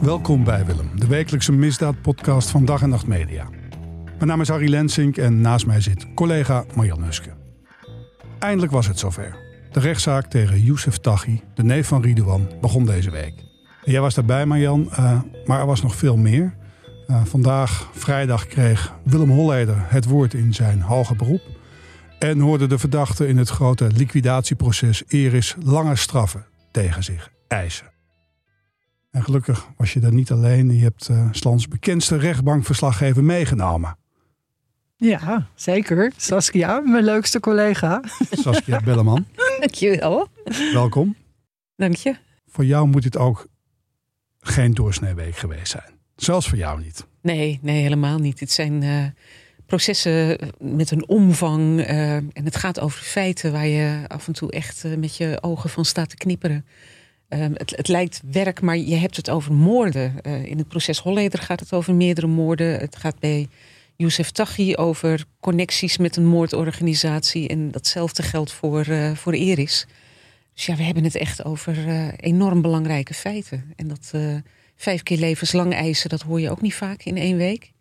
Welkom bij Willem, de wekelijkse misdaadpodcast van Dag en Nacht Media. Mijn naam is Harry Lensink en naast mij zit collega Marjan Huske. Eindelijk was het zover. De rechtszaak tegen Youssef Taghi, de neef van Ridouan, begon deze week. Jij was daarbij, Marjan, uh, maar er was nog veel meer. Uh, vandaag, vrijdag, kreeg Willem Holleder het woord in zijn hoger beroep. En hoorde de verdachte in het grote liquidatieproces Eris lange straffen tegen zich eisen. En gelukkig was je daar niet alleen. Je hebt uh, Slans bekendste rechtbankverslaggever meegenomen. Ja, zeker. Saskia, mijn leukste collega. Saskia Belleman. Dankjewel. Welkom. Dank je. Voor jou moet dit ook geen doorsneeweek geweest zijn. Zelfs voor jou niet. Nee, nee, helemaal niet. Het zijn uh, processen met een omvang. Uh, en het gaat over feiten waar je af en toe echt uh, met je ogen van staat te knipperen. Ehm, het, het, lijkt werk, maar je hebt het over moorden. in het proces Holleder gaat het over meerdere moorden. Het gaat bij Youssef Taghi over connecties met een moordorganisatie. En datzelfde geldt voor, voor Eris. Dus ja, we hebben het echt over enorm belangrijke feiten. En dat vijf keer levenslang eisen, dat hoor je ook niet vaak in één week.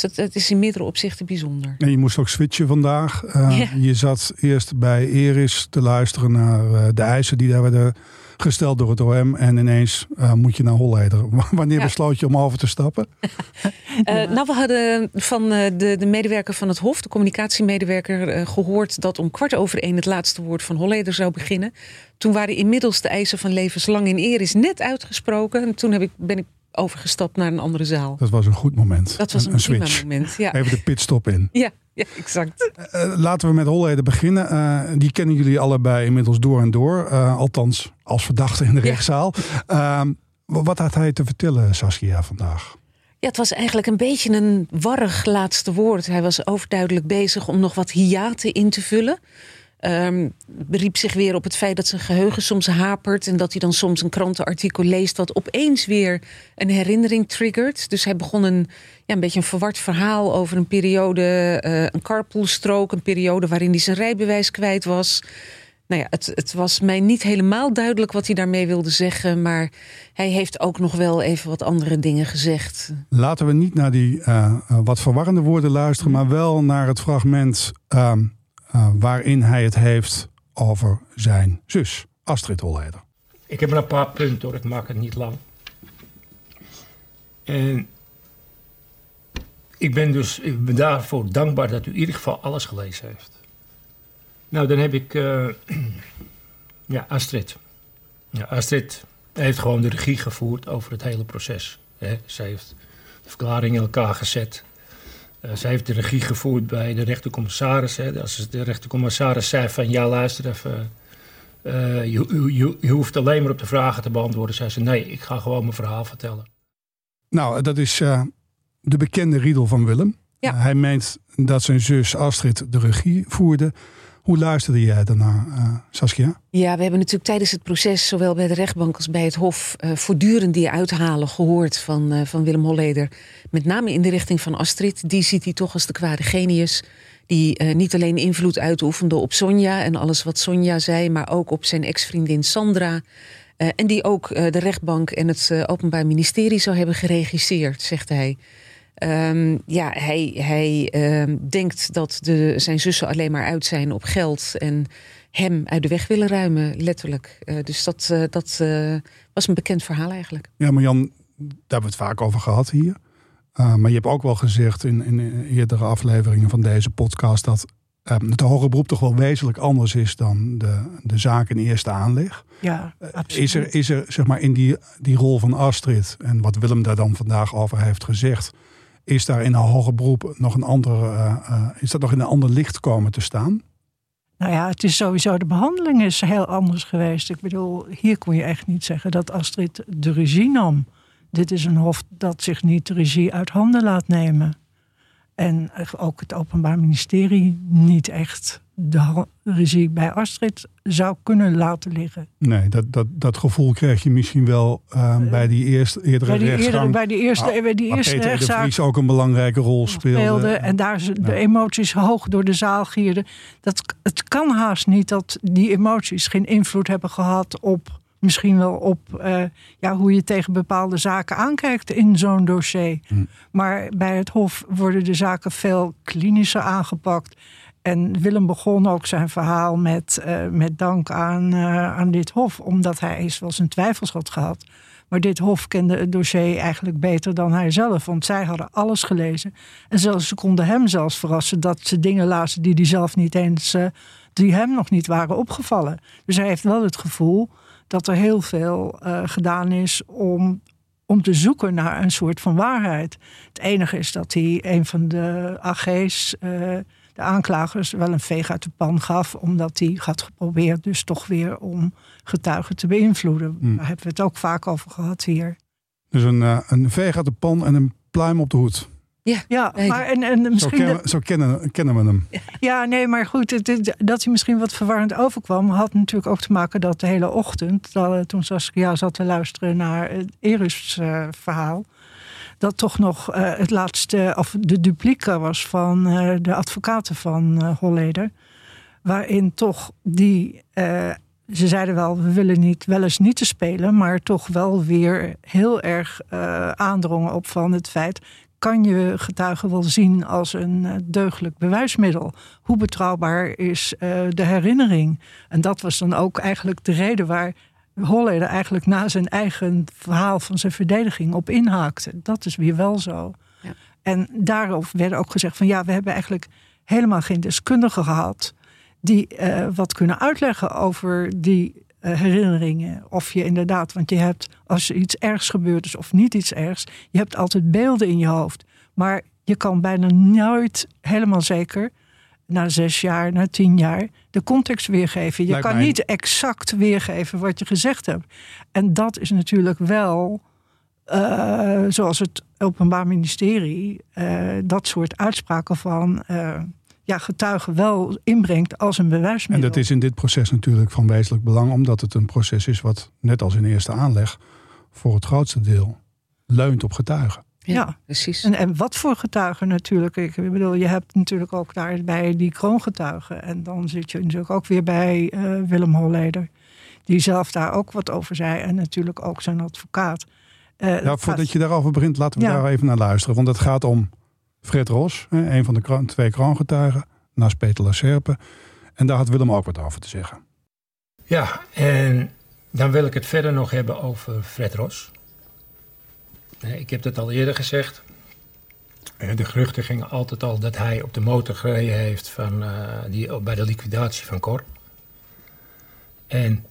Dus dat, dat is in meerdere opzichten bijzonder. En je moest ook switchen vandaag. Uh, ja. Je zat eerst bij Eris te luisteren naar uh, de eisen die daar werden gesteld door het OM. En ineens uh, moet je naar Holleder. Wanneer ja. besloot je om over te stappen? nou, we hadden van de, de medewerker van het Hof, de communicatiemedewerker, gehoord dat om kwart over één het laatste woord van Holleder zou beginnen. Toen waren inmiddels de eisen van levenslang in eer is net uitgesproken. En toen heb ik, ben ik overgestapt naar een andere zaal. Dat was een goed moment. Dat was een, een switch. moment. Ja. Even de pitstop in. Ja, ja exact. Uh, laten we met Holleder beginnen. Uh, die kennen jullie allebei inmiddels door en door. Uh, althans, als verdachte in de ja. rechtszaal. Ehm, wat had hij te vertellen, Saskia, vandaag? Ja, het was eigenlijk een beetje een warrig laatste woord. Hij was overduidelijk bezig om nog wat hiaten in te vullen. Um, beriep zich weer op het feit dat zijn geheugen soms hapert... en dat hij dan soms een krantenartikel leest... wat opeens weer een herinnering triggert. Dus hij begon een, ja, een beetje een verward verhaal over een periode... Uh, een carpoolstrook, een periode waarin hij zijn rijbewijs kwijt was... Nou ja, het, het, was mij niet helemaal duidelijk wat hij daarmee wilde zeggen. Maar hij heeft ook nog wel even wat andere dingen gezegd. Laten we niet naar die uh, wat verwarrende woorden luisteren, maar wel naar het fragment. Uh, uh, waarin hij het heeft over zijn zus, Astrid Holleder. Ik heb een paar punten hoor, ik maak het niet lang. En ik ben dus ik ben daarvoor dankbaar dat u in ieder geval alles gelezen heeft. Nou, dan heb ik uh, ja, Astrid. Ja, Astrid heeft gewoon de regie gevoerd over het hele proces. Hè. Ze heeft de verklaring in elkaar gezet. Uh, zij heeft de regie gevoerd bij de rechtercommissaris. Hè. Als de rechtercommissaris zei van ja, luister even. Uh, je, je, je, hoeft alleen maar op de vragen te beantwoorden. Zei ze nee, ik ga gewoon mijn verhaal vertellen. Nou, dat is uh, de bekende riedel van Willem. Ja. hij meent dat zijn zus Astrid de regie voerde. Hoe luisterde jij daarna, uh, Saskia? Ja, we hebben natuurlijk tijdens het proces, zowel bij de rechtbank als bij het Hof, uh, voortdurend die uithalen gehoord van, uh, van Willem Holleder. Met name in de richting van Astrid. Die ziet hij toch als de kwade genius. Die niet alleen invloed uitoefende op Sonja en alles wat Sonja zei, maar ook op zijn ex-vriendin Sandra. en die ook de rechtbank en het Openbaar Ministerie zou hebben geregisseerd, zegt hij. Um, ja, hij, hij um, denkt dat de, zijn zussen alleen maar uit zijn op geld en hem uit de weg willen ruimen, letterlijk. Uh, dus dat, uh, dat uh, was een bekend verhaal eigenlijk. Ja, maar Jan, daar hebben we het vaak over gehad hier. maar je hebt ook wel gezegd in, in eerdere afleveringen van deze podcast dat um, het hoge beroep toch wel wezenlijk anders is dan de, de zaak in eerste aanleg. Ja, absoluut. Is er, is er zeg maar in die, die rol van Astrid en wat Willem daar dan vandaag over heeft gezegd is daar in een hoger beroep nog een andere, uh, is dat nog in een ander licht komen te staan? Nou ja, het is sowieso, de behandeling is heel anders geweest. Ik bedoel, hier kon je echt niet zeggen dat Astrid de regie nam. Dit is een hof dat zich niet de regie uit handen laat nemen. En ook het Openbaar Ministerie niet echt de regie bij Astrid zou kunnen laten liggen. Nee, dat, dat, dat gevoel kreeg je misschien wel uh, bij die eerste, eerdere bij die rechtsgang. Eerder, bij die eerste, ah, bij die eerste Peter rechtszaak. de Vries ook een belangrijke rol speelde. speelde en daar de ja. emoties hoog door de zaal gierden. Dat, het kan haast niet dat die emoties geen invloed hebben gehad op misschien wel op eh, ja, hoe je tegen bepaalde zaken aankijkt in zo'n dossier. Hm. Maar bij het Hof worden de zaken veel klinischer aangepakt. En Willem begon ook zijn verhaal met, eh, met dank aan, eh, aan dit Hof, omdat hij eens wel zijn twijfels had gehad. Maar dit Hof kende het dossier eigenlijk beter dan hij zelf, want zij hadden alles gelezen. En zelfs, ze konden hem zelfs verrassen dat ze dingen lazen die hij zelf niet eens, die hem nog niet waren opgevallen. Dus hij heeft wel het gevoel dat er heel veel eh, gedaan is om, om te zoeken naar een soort van waarheid. Het enige is dat hij een van de AG's, eh, de aanklagers, wel een veeg uit de pan gaf, omdat hij had geprobeerd dus toch weer om getuigen te beïnvloeden. Hmm. Daar hebben we het ook vaak over gehad hier. Dus een, eh, een veeg uit de pan en een pluim op de hoed. Ja, Nee, maar en, en Zo, misschien. kennen, zo kennen, kennen we hem. Ja, nee, maar goed, het- het- dat hij misschien wat verwarrend overkwam, had natuurlijk ook te maken dat de hele ochtend, dat, toen Saskia zat te luisteren naar het Erus-verhaal, dat toch nog eh, het laatste, of de duplica was van eh, de advocaten van eh, Holleder. Waarin toch die, eh, ze zeiden wel, we willen niet wel eens niet te spelen, maar toch wel weer heel erg eh, aandrongen op van het feit kan je getuigen wel zien als een eh, deugdelijk bewijsmiddel? Hoe betrouwbaar is eh, de herinnering? En dat was dan ook eigenlijk de reden waar Holleder eigenlijk na zijn eigen verhaal van zijn verdediging op inhaakte. Dat is weer wel zo. Ja. En daarop werd ook gezegd van ja, we hebben eigenlijk helemaal geen deskundigen gehad die eh, wat kunnen uitleggen over die herinneringen. Of je inderdaad, want je hebt als er iets ergs gebeurd is of niet iets ergs, je hebt altijd beelden in je hoofd. Maar je kan bijna nooit helemaal zeker, na zes jaar, na tien jaar, de context weergeven. Je Lijkt kan mij- niet exact weergeven wat je gezegd hebt. En dat is natuurlijk wel, eh, zoals het Openbaar Ministerie, eh, dat soort uitspraken van eh, ja, getuigen wel inbrengt als een En bewijsmiddel. dat is in dit proces natuurlijk van wezenlijk belang, omdat het een proces is wat, net als in eerste aanleg, voor het grootste deel leunt op getuigen. Ja, Ja. precies. En, en wat voor getuigen natuurlijk. Ik bedoel, je hebt natuurlijk ook daarbij die kroongetuigen. En dan zit je natuurlijk ook weer bij eh, Willem Holleder. Die zelf daar ook wat over zei. En natuurlijk ook zijn advocaat. Eh, Ja, gaat- voordat je daarover begint, laten we Ja. daar even naar luisteren. Want het gaat om Fred Ros, een van de twee kroongetuigen, naast Peter Lacerpe. En daar had Willem ook wat over te zeggen. Ja, en dan wil ik het verder nog hebben over Fred Ros. Ik heb het al eerder gezegd. Eh, De geruchten gingen altijd al dat hij op de motor gereden heeft van, eh, die, bij de liquidatie van Cor. En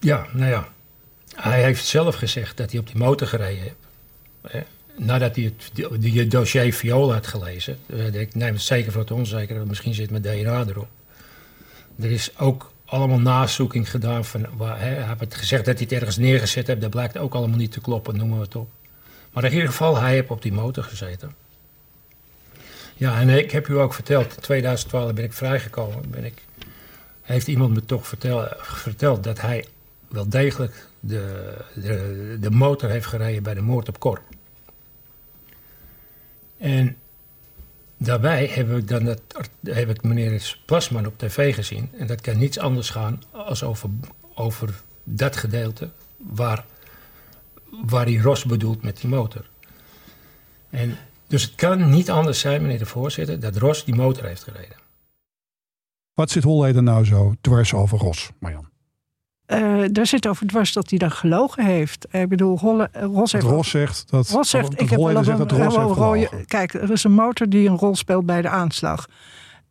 ja, nou ja, hij heeft zelf gezegd dat hij op die motor gereden heeft. Nadat hij het die, dossier Viola had gelezen. Eh, Ik neem het zeker voor het onzeker, misschien zit mijn DNA erop. Er is ook allemaal nazoeking gedaan. Van, waar, hij heeft gezegd dat hij het ergens neergezet heeft. Dat blijkt ook allemaal niet te kloppen, noemen we het op. Maar in ieder geval, hij heeft op die motor gezeten. Ja, en ik heb u ook verteld, in 2012 ben ik vrijgekomen. Ben ik, heeft iemand me toch vertel, verteld dat hij wel degelijk de, de, de motor heeft gereden bij de moord op Cor. En Daarbij heb ik, dan dat, heb ik meneer Plasman op tv gezien. En dat kan niets anders gaan als over, over dat gedeelte waar, waar hij Ros bedoelt met die motor. En, dus het kan niet anders zijn, meneer de voorzitter, dat Ros die motor heeft gereden. Wat zit Holleder nou zo dwars over Ros, Marjan? Eh, daar zit over dwars dat hij dan gelogen heeft. Ik bedoel, Holle, Ros Dat heeft Ros zegt dat, Ros zegt, dat ik heb wel zegt een, dat Ros een rode. Kijk, er is een motor die een rol speelt bij de aanslag.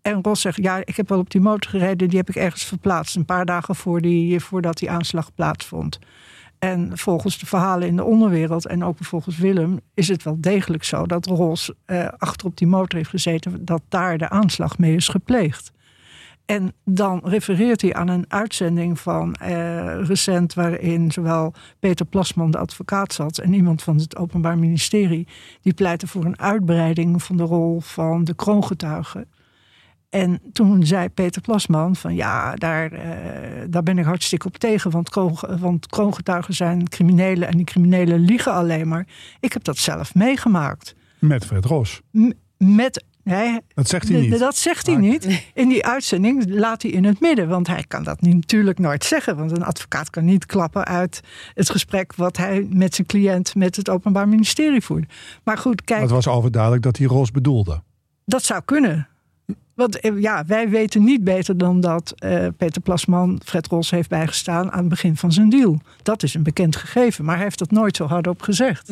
En Ros zegt, ja, ik heb wel op die motor gereden, die heb ik ergens verplaatst. Een paar dagen voor die, voordat die aanslag plaatsvond. En volgens de verhalen in de onderwereld en ook volgens Willem is het wel degelijk zo dat Ros eh, achter op die motor heeft gezeten, dat daar de aanslag mee is gepleegd. En dan refereert hij aan een uitzending van eh, recent, waarin zowel Peter Plasman, de advocaat, zat en iemand van het Openbaar Ministerie, die pleitte voor een uitbreiding van de rol van de kroongetuigen. En toen zei Peter Plasman van ja, daar, eh, daar ben ik hartstikke op tegen, want, kroon, want kroongetuigen zijn criminelen en die criminelen liegen alleen maar. Ik heb dat zelf meegemaakt Met Fred Ros. m- met Nee, Dat zegt hij niet. Dat zegt hij Maar- niet. In die uitzending laat hij in het midden. Want hij kan dat niet- natuurlijk nooit zeggen. Want een advocaat kan niet klappen uit het gesprek... wat hij met zijn cliënt met het Openbaar Ministerie voerde. Maar goed, kijk, Het was overduidelijk dat hij Ros bedoelde. dat zou kunnen. Want eh, ja, wij weten niet beter dan dat eh, Peter Plasman Fred Ros heeft bijgestaan aan het begin van zijn deal. Dat is een bekend gegeven, maar hij heeft dat nooit zo hardop gezegd.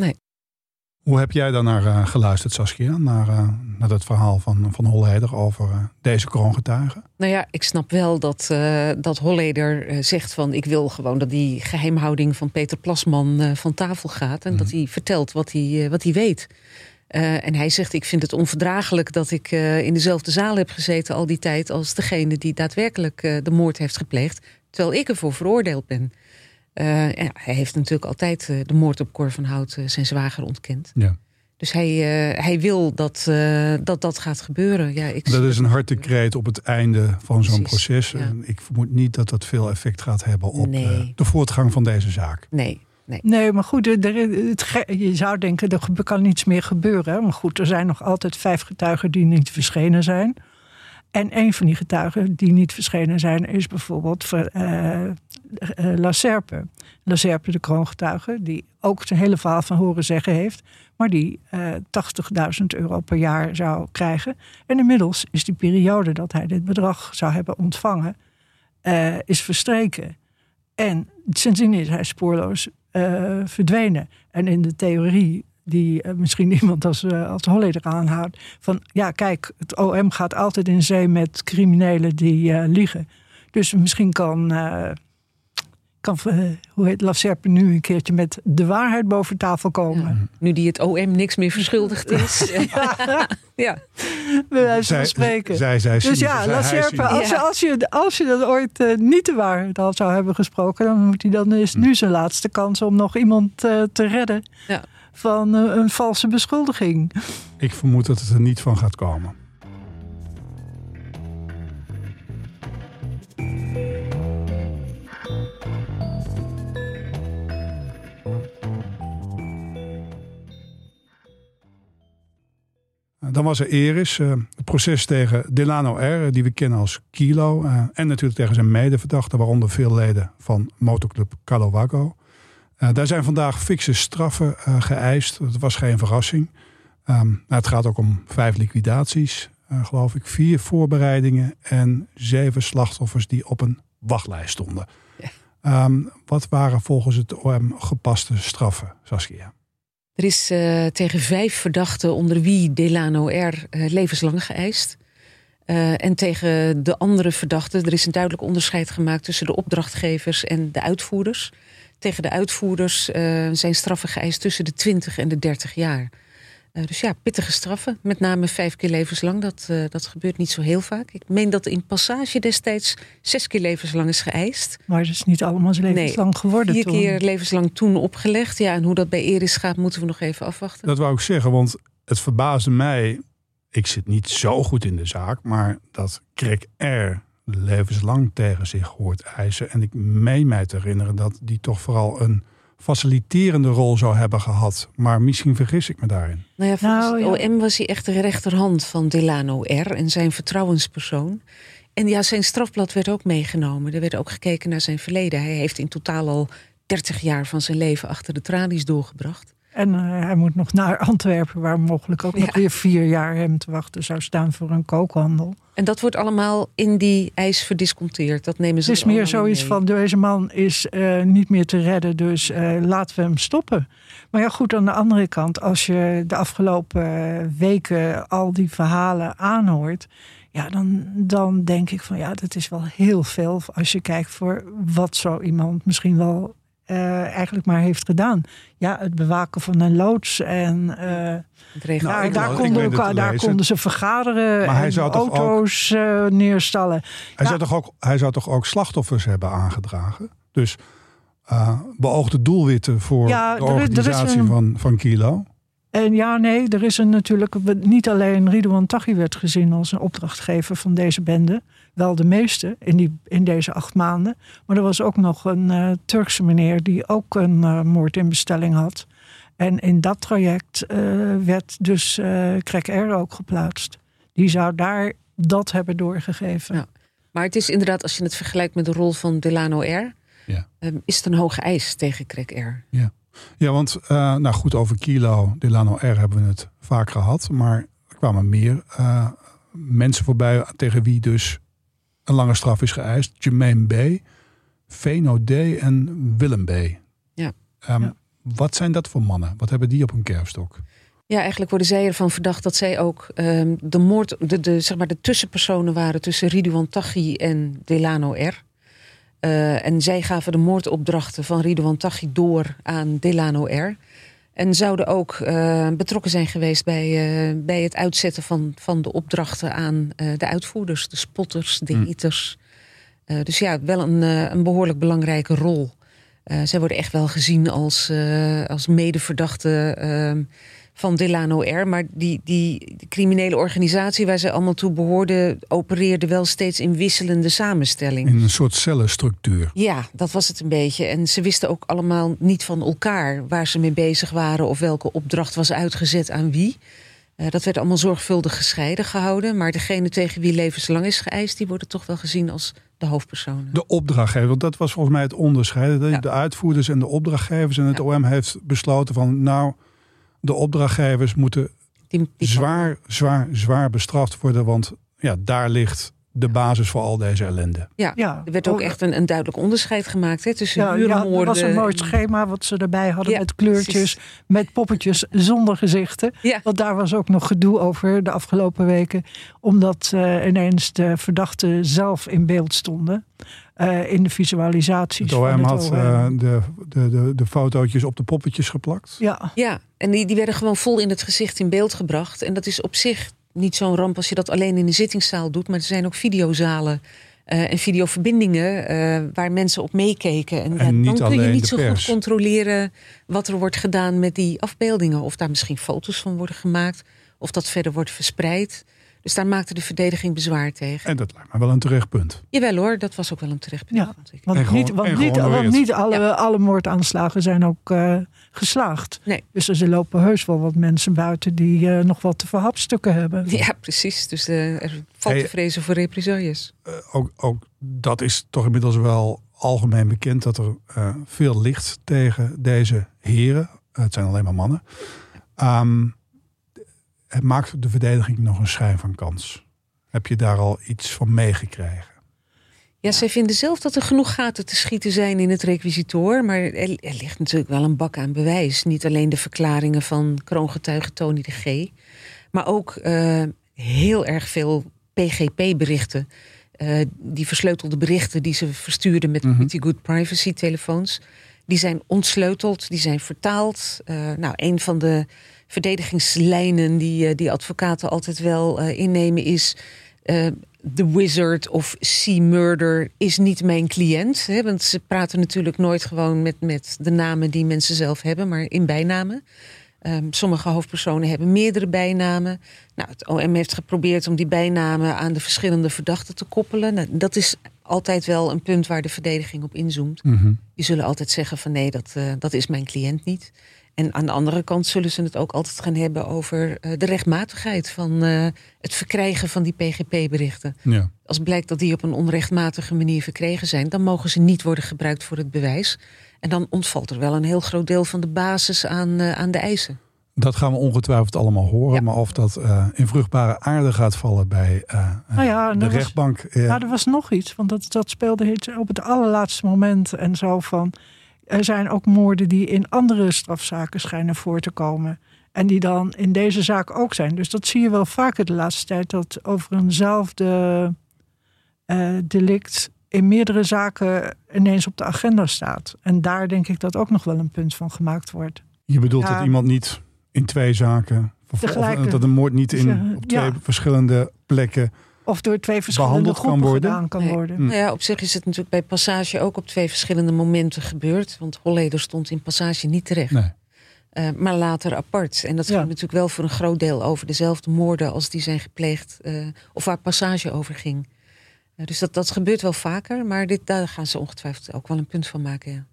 Hoe heb jij daar naar eh, geluisterd, Saskia? Naar, eh, naar het verhaal van, van Holleder over eh, deze kroongetuige? Nou ja, ik snap wel dat, dat Holleder zegt van... ik wil gewoon dat die geheimhouding van Peter Plasman van tafel gaat... en dat hij vertelt wat hij, wat hij weet. En hij zegt, ik vind het onverdraaglijk dat ik in dezelfde zaal heb gezeten... al die tijd als degene die daadwerkelijk de moord heeft gepleegd... terwijl ik ervoor veroordeeld ben. Eh, hij heeft natuurlijk altijd eh, de moord op Cor van Hout eh, zijn zwager ontkend. Ja. Dus hij, eh, hij wil dat, eh, dat dat gaat gebeuren. Ja, ik Dat is een hartekreet op het einde van zo'n proces. ja. En ik vermoed niet dat dat veel effect gaat hebben op Nee. eh, de voortgang van deze zaak. Nee, nee. Nee, maar goed, er, er- het, je zou denken, er kan niets meer gebeuren. Maar goed, er zijn nog altijd vijf getuigen die niet verschenen zijn. En een van die getuigen die niet verschenen zijn, is bijvoorbeeld eh, eh, La Serpe. La Serpe, de kroongetuige, die ook zijn hele verhaal van horen zeggen heeft. Maar die eh 80.000 euro per jaar zou krijgen. En inmiddels is die periode dat hij dit bedrag zou hebben ontvangen, eh, is verstreken. En sindsdien is hij spoorloos eh, verdwenen. En in de theorie die eh, misschien iemand als, eh, als Holleder aanhoudt... van ja, kijk, het OM gaat altijd in zee met criminelen die eh, liegen. Dus misschien kan, eh, kan hoe heet Lacerpe nu een keertje met de waarheid boven tafel komen. Ja. Nu die het OM niks meer verschuldigd is. ja. Bij wijze Zij, van spreken. zij, zij, Dus ja, La Serpe, als, je, Ja. als, je, als je dat ooit niet de waarheid al zou hebben gesproken, dan moet hij dan is nu zijn laatste kans om nog iemand te redden Ja. Van eh, een valse beschuldiging. Ik vermoed dat het er niet van gaat komen. Dan was er Eris, eh, het proces tegen Delano R., eh, die we kennen als Kilo. en natuurlijk tegen zijn medeverdachten, waaronder veel leden van motorclub Calowago. Eh, daar zijn vandaag fikse straffen eh, geëist. Dat was geen verrassing. Ehm, nou, het gaat ook om vijf liquidaties, eh, geloof ik, vier voorbereidingen en zeven slachtoffers die op een wachtlijst stonden. Ja. Ehm, wat waren volgens het OM gepaste straffen, Saskia? Er is tegen vijf verdachten, onder wie Delano R., levenslang geëist. En tegen de andere verdachten, er is een duidelijk onderscheid gemaakt tussen de opdrachtgevers en de uitvoerders. Tegen de uitvoerders eh, zijn straffen geëist tussen de 20 en de 30 jaar. Eh, dus ja, pittige straffen. Met name vijf keer levenslang. Dat, eh, dat gebeurt niet zo heel vaak. Ik meen dat in Passage destijds zes keer levenslang is geëist. Maar het is niet allemaal levenslang geworden Vier toen. keer levenslang toen opgelegd. Ja, en hoe dat bij Eris gaat, moeten we nog even afwachten. Dat wou ik zeggen, want het verbaasde mij. Ik zit niet zo goed in de zaak, maar dat Craig R. levenslang tegen zich hoort eisen. En ik meen mij te herinneren dat die toch vooral een faciliterende rol zou hebben gehad. Maar misschien vergis ik me daarin. Nou ja, volgens Nou, het OM was hij echt de rechterhand van Delano R. en zijn vertrouwenspersoon. En ja, zijn strafblad werd ook meegenomen. Er werd ook gekeken naar zijn verleden. Hij heeft in totaal al 30 jaar van zijn leven achter de tralies doorgebracht. En eh, hij moet nog naar Antwerpen, waar mogelijk ook nog weer vier jaar hem te wachten zou staan voor een kookhandel. En dat wordt allemaal in die eis verdisconteerd. Dat nemen ze Het is er meer zoiets mee. van, deze man is eh, niet meer te redden, dus eh, laten we hem stoppen. Maar ja, goed, aan de andere kant, als je de afgelopen weken al die verhalen aanhoort... Ja, dan, dan denk ik van ja, dat is wel heel veel als je kijkt voor wat zo iemand misschien wel eh, eigenlijk maar heeft gedaan. Ja, het bewaken van een loods en... eh, Het regelt- Nou, daar, konden, ook- daar konden ze vergaderen Maar hij en zou toch ook- auto's eh, neerstallen. Hij, Ja. zou toch ook, hij zou toch ook slachtoffers hebben aangedragen? Dus eh, beoogde doelwitten voor Ja, de is- is organisatie een- van, van Kilo. En ja, nee, er is een natuurlijk niet alleen Ridouan Taghi werd gezien als een opdrachtgever van deze bende. Wel de meeste in, die, in deze acht maanden. Maar er was ook nog een eh, Turkse meneer die ook een eh, moord in bestelling had. En in dat traject eh, werd dus eh Craig R ook geplaatst. Die zou daar dat hebben doorgegeven. Ja. Maar het is inderdaad, als je het vergelijkt met de rol van Delano R. Ja. ehm, is het een hoge eis tegen Craig R. Ja, want eh, nou goed, over Kilo Delano R hebben we het vaak gehad. Maar er kwamen meer eh, mensen voorbij tegen wie dus een lange straf is geëist. Jermaine B., Veno D. en Willem B. Ja. Ehm, Ja. Wat zijn dat voor mannen? Wat hebben die op hun kerfstok? Ja, eigenlijk worden zij ervan verdacht dat zij ook ehm, de moord, de, de, zeg maar de tussenpersonen waren tussen Ridouan Taghi en Delano R. Eh, en zij gaven de moordopdrachten van Ridouan Taghi door aan Delano R. En zouden ook eh, betrokken zijn geweest bij, eh, bij het uitzetten van, van de opdrachten aan eh, de uitvoerders, de spotters, de eters. Eh, dus ja, wel een, een behoorlijk belangrijke rol. Zij worden echt wel gezien als, als medeverdachte ehm, van Delano R. Maar die, die, criminele organisatie waar ze allemaal toe behoorden, opereerde wel steeds in wisselende samenstelling. In een soort cellenstructuur. Ja, dat was het een beetje. En ze wisten ook allemaal niet van elkaar waar ze mee bezig waren of welke opdracht was uitgezet aan wie. Eh, dat werd allemaal zorgvuldig gescheiden gehouden. Maar degene tegen wie levenslang is geëist, die worden toch wel gezien als de hoofdpersonen. De opdrachtgever, want dat was volgens mij het onderscheid. De, Ja. de uitvoerders en de opdrachtgevers. En het Ja. OM heeft besloten van nou, de opdrachtgevers moeten Die, die- zwaar, zwaar, zwaar bestraft worden. Want ja, daar ligt de basis voor al deze ellende. Ja, Ja. er werd ook echt een, een duidelijk onderscheid gemaakt hè, tussen Ja, ja, er was een mooi schema wat ze erbij hadden Ja, met kleurtjes, precies. met poppetjes zonder gezichten. Ja. Want daar was ook nog gedoe over de afgelopen weken. Omdat eh, ineens de verdachten zelf in beeld stonden. Eh, in de visualisaties. Het van OM het had OM. eh, de, de, de, de fotootjes op de poppetjes geplakt. ja, Ja, en die, die werden gewoon vol in het gezicht in beeld gebracht. En dat is op zich niet zo'n ramp als je dat alleen in de zittingszaal doet. Maar er zijn ook videozalen eh, en videoverbindingen eh, waar mensen op meekeken. En, ja, En niet dan kun je niet zo pers. goed controleren wat er wordt gedaan met die afbeeldingen. Of daar misschien foto's van worden gemaakt. Of dat verder wordt verspreid. Dus daar maakte de verdediging bezwaar tegen. En dat lijkt me wel een terecht punt. Jawel hoor, dat was ook wel een terechtpunt. Ja. vond ik. want, gewoon- niet, want, niet, gehonoreerd. want niet alle, Ja. alle moordaanslagen zijn ook eh, geslaagd. Nee. Dus er lopen heus wel wat mensen buiten die eh, nog wat te verhapstukken hebben. Ja, precies. Dus eh, er valt Hey. te vrezen voor represailles. Eh, ook, ook dat is toch inmiddels wel algemeen bekend dat er eh, veel ligt tegen deze heren. Het zijn alleen maar mannen. Ehm, het maakt de verdediging nog een schijn van kans. Heb je daar al iets van meegekregen? Ja, zij vinden zelf dat er genoeg gaten te schieten zijn in het requisitoor. Maar er, er ligt natuurlijk wel een bak aan bewijs. Niet alleen de verklaringen van kroongetuige Tony de G. Maar ook eh, heel erg veel PGP-berichten. Eh, die versleutelde berichten die ze verstuurden met pretty good privacy telefoons. Die zijn ontsleuteld, die zijn vertaald. Eh, nou, een van de verdedigingslijnen die, eh, die advocaten altijd wel eh, innemen is... eh, The Wizard of Sea Murder is niet mijn cliënt. Hè, want ze praten natuurlijk nooit gewoon met, met de namen die mensen zelf hebben, maar in bijnamen. Ehm, sommige hoofdpersonen hebben meerdere bijnamen. Nou, het OM heeft geprobeerd om die bijnamen aan de verschillende verdachten te koppelen. Nou, dat is altijd wel een punt waar de verdediging op inzoomt. Die zullen altijd zeggen van nee, dat, dat is mijn cliënt niet. En aan de andere kant zullen ze het ook altijd gaan hebben over eh, de rechtmatigheid van eh, het verkrijgen van die PGP-berichten. Ja. Als blijkt dat die op een onrechtmatige manier verkregen zijn, dan mogen ze niet worden gebruikt voor het bewijs. En dan ontvalt er wel een heel groot deel van de basis aan, eh, aan de eisen. Dat gaan we ongetwijfeld allemaal horen. Ja. Maar of dat eh, in vruchtbare aarde gaat vallen bij Nou ja, de er was- rechtbank. eh, Maar er was nog iets, want dat, dat speelde iets op het allerlaatste moment en zo van. Er zijn ook moorden die in andere strafzaken schijnen voor te komen. En die dan in deze zaak ook zijn. Dus dat zie je wel vaker de laatste tijd. Dat over eenzelfde eh, delict in meerdere zaken ineens op de agenda staat. En daar denk ik dat ook nog wel een punt van gemaakt wordt. je bedoelt ja. dat iemand niet in twee zaken. Of, of dat een moord niet in, Ja, op twee ja. verschillende plekken. Of door twee verschillende Behandeld kan groepen worden. gedaan kan Nee. worden. Hm. Nou ja, op zich is het natuurlijk bij Passage ook op twee verschillende momenten gebeurd. Want Holleder stond in Passage niet terecht. Nee. Eh, maar later apart. En dat Ja. ging natuurlijk wel voor een groot deel over dezelfde moorden als die zijn gepleegd. eh, of waar Passage over ging. Eh, dus dat, dat gebeurt wel vaker. Maar dit, daar gaan ze ongetwijfeld ook wel een punt van maken. Ja.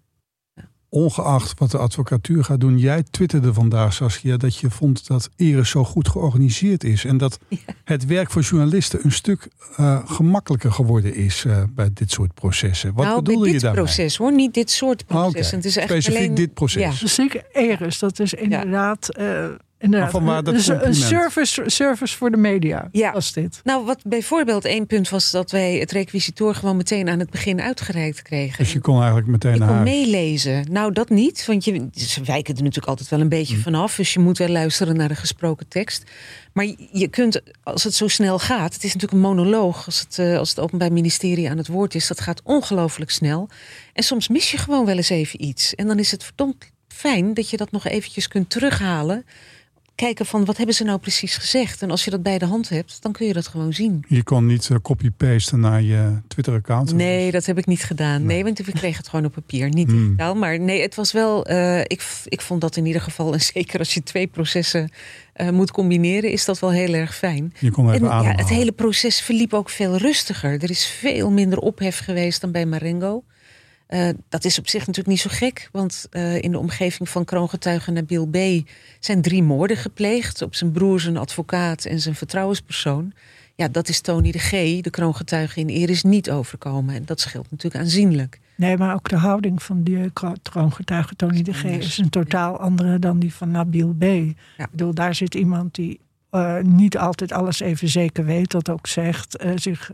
Ongeacht wat de advocatuur gaat doen. Jij twitterde vandaag, Saskia, dat je vond dat Eres zo goed georganiseerd is. En dat het werk voor journalisten een stuk uh, gemakkelijker geworden is uh, bij dit soort processen. Wat nou, bedoelde je dit daarmee? proces hoor, niet dit soort Ah, proces. oké. Het is echt Specifiek alleen, dit proces. Ja. Dus Zeker Eres, dat is inderdaad, eh, inderdaad Maar vanwaar dat dus een service, service voor de media Ja. was dit. Nou, wat bijvoorbeeld één punt was dat wij het requisitoor gewoon meteen aan het begin uitgereikt kregen. Dus je kon eigenlijk meteen Je naar kon huis. meelezen. Nou, dat niet. Want je, ze wijken er natuurlijk altijd wel een beetje Hm. vanaf. Dus je moet wel luisteren naar de gesproken tekst. Maar je- je kunt, als het zo snel gaat... Het is natuurlijk een monoloog. Als het, eh, als het Openbaar Ministerie aan het woord is... dat gaat ongelooflijk snel. En soms mis je gewoon wel eens even iets. En dan is het verdomd fijn dat je dat nog eventjes kunt terughalen. Kijken van, wat hebben ze nou precies gezegd? En als je dat bij de hand hebt, dan kun je dat gewoon zien. Je kon niet eh, copy-pasten naar je Twitter-account. Nee, dat heb ik niet gedaan. Nee, want we kregen het gewoon op papier, niet Hmm. digitaal. Maar nee, het was wel. eh, ik, ik vond dat in ieder geval, en zeker als je twee processen eh, moet combineren, is dat wel heel erg fijn. Je kon En ja, het hele proces verliep ook veel rustiger. Er is veel minder ophef geweest dan bij Marengo. Eh, dat is op zich natuurlijk niet zo gek, want eh, in de omgeving van kroongetuige Nabil B. zijn drie moorden gepleegd op zijn broer, zijn advocaat en zijn vertrouwenspersoon. Ja, dat is Tony de G, de kroongetuige in eer, is niet overkomen. En dat scheelt natuurlijk aanzienlijk. Nee, maar ook de houding van die kro- troongetuige Tony de G is een totaal andere dan die van Nabil B. Ik bedoel, daar zit iemand die eh, niet altijd alles even zeker weet, dat ook zegt, zich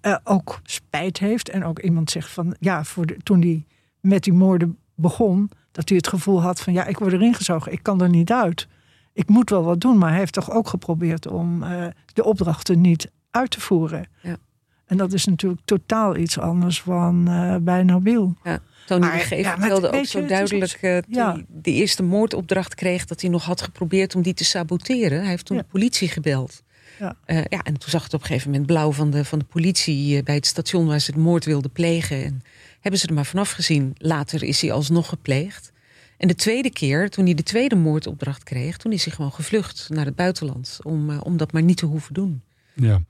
eh, ook spijt heeft. En ook iemand zegt van, ja, voor de, toen hij met die moorden begon, dat hij het gevoel had van, ja, ik word erin gezogen, ik kan er niet uit. Ik moet wel wat doen, maar hij heeft toch ook geprobeerd om eh, de opdrachten niet uit te voeren. Ja. En dat is natuurlijk totaal iets anders dan eh, bij Nabil. Tony Maar, de ja, maar vertelde ook zo duidelijk toen ja. hij de eerste moordopdracht kreeg... dat hij nog had geprobeerd om die te saboteren. Hij heeft toen Ja. de politie gebeld. Ja. Eh, ja, en toen zag het op een gegeven moment blauw van de, van de politie... eh, bij het station waar ze de moord wilden plegen. En hebben ze er maar vanaf gezien. Later is hij alsnog gepleegd. En de tweede keer, toen hij de tweede moordopdracht kreeg... toen is hij gewoon gevlucht naar het buitenland... om, eh, om dat maar niet te hoeven doen. Ja.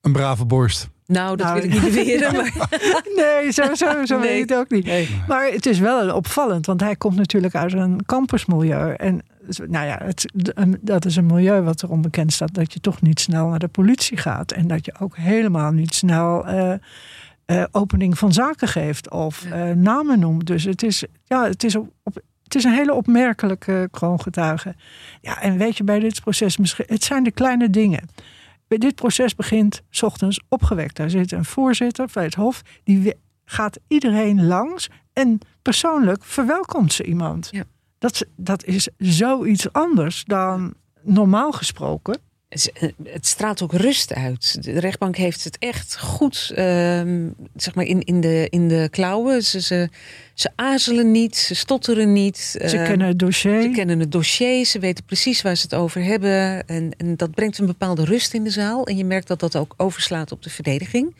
Een brave borst. Nou, dat Nou, wil ik niet beweren, maar... Nee, zo, zo, zo Nee. weet ik het ook niet. Maar het is wel opvallend, want hij komt natuurlijk uit een campusmilieu. En nou ja, het, dat is een milieu wat erom bekend staat dat je toch niet snel naar de politie gaat. En dat je ook helemaal niet snel eh, eh, opening van zaken geeft of Ja. eh, namen noemt. Dus het is, ja, het is op, op- het is een hele opmerkelijke kroongetuige. Ja, en weet je, bij dit proces, misschien, het zijn de kleine dingen. Bij dit proces begint 's ochtends opgewekt. Daar zit een voorzitter van het Hof, die gaat iedereen langs en persoonlijk verwelkomt ze iemand. Ja. Dat, dat is zoiets anders dan normaal gesproken. Het straalt ook rust uit. De rechtbank heeft het echt goed ehm, zeg maar in, in, de, in de klauwen. Ze, ze, ze aarzelen niet, ze stotteren niet. Ze Ehm, kennen het dossier. ze kennen het dossier, ze weten precies waar ze het over hebben. En, en dat brengt een bepaalde rust in de zaal. En je merkt dat dat ook overslaat op de verdediging.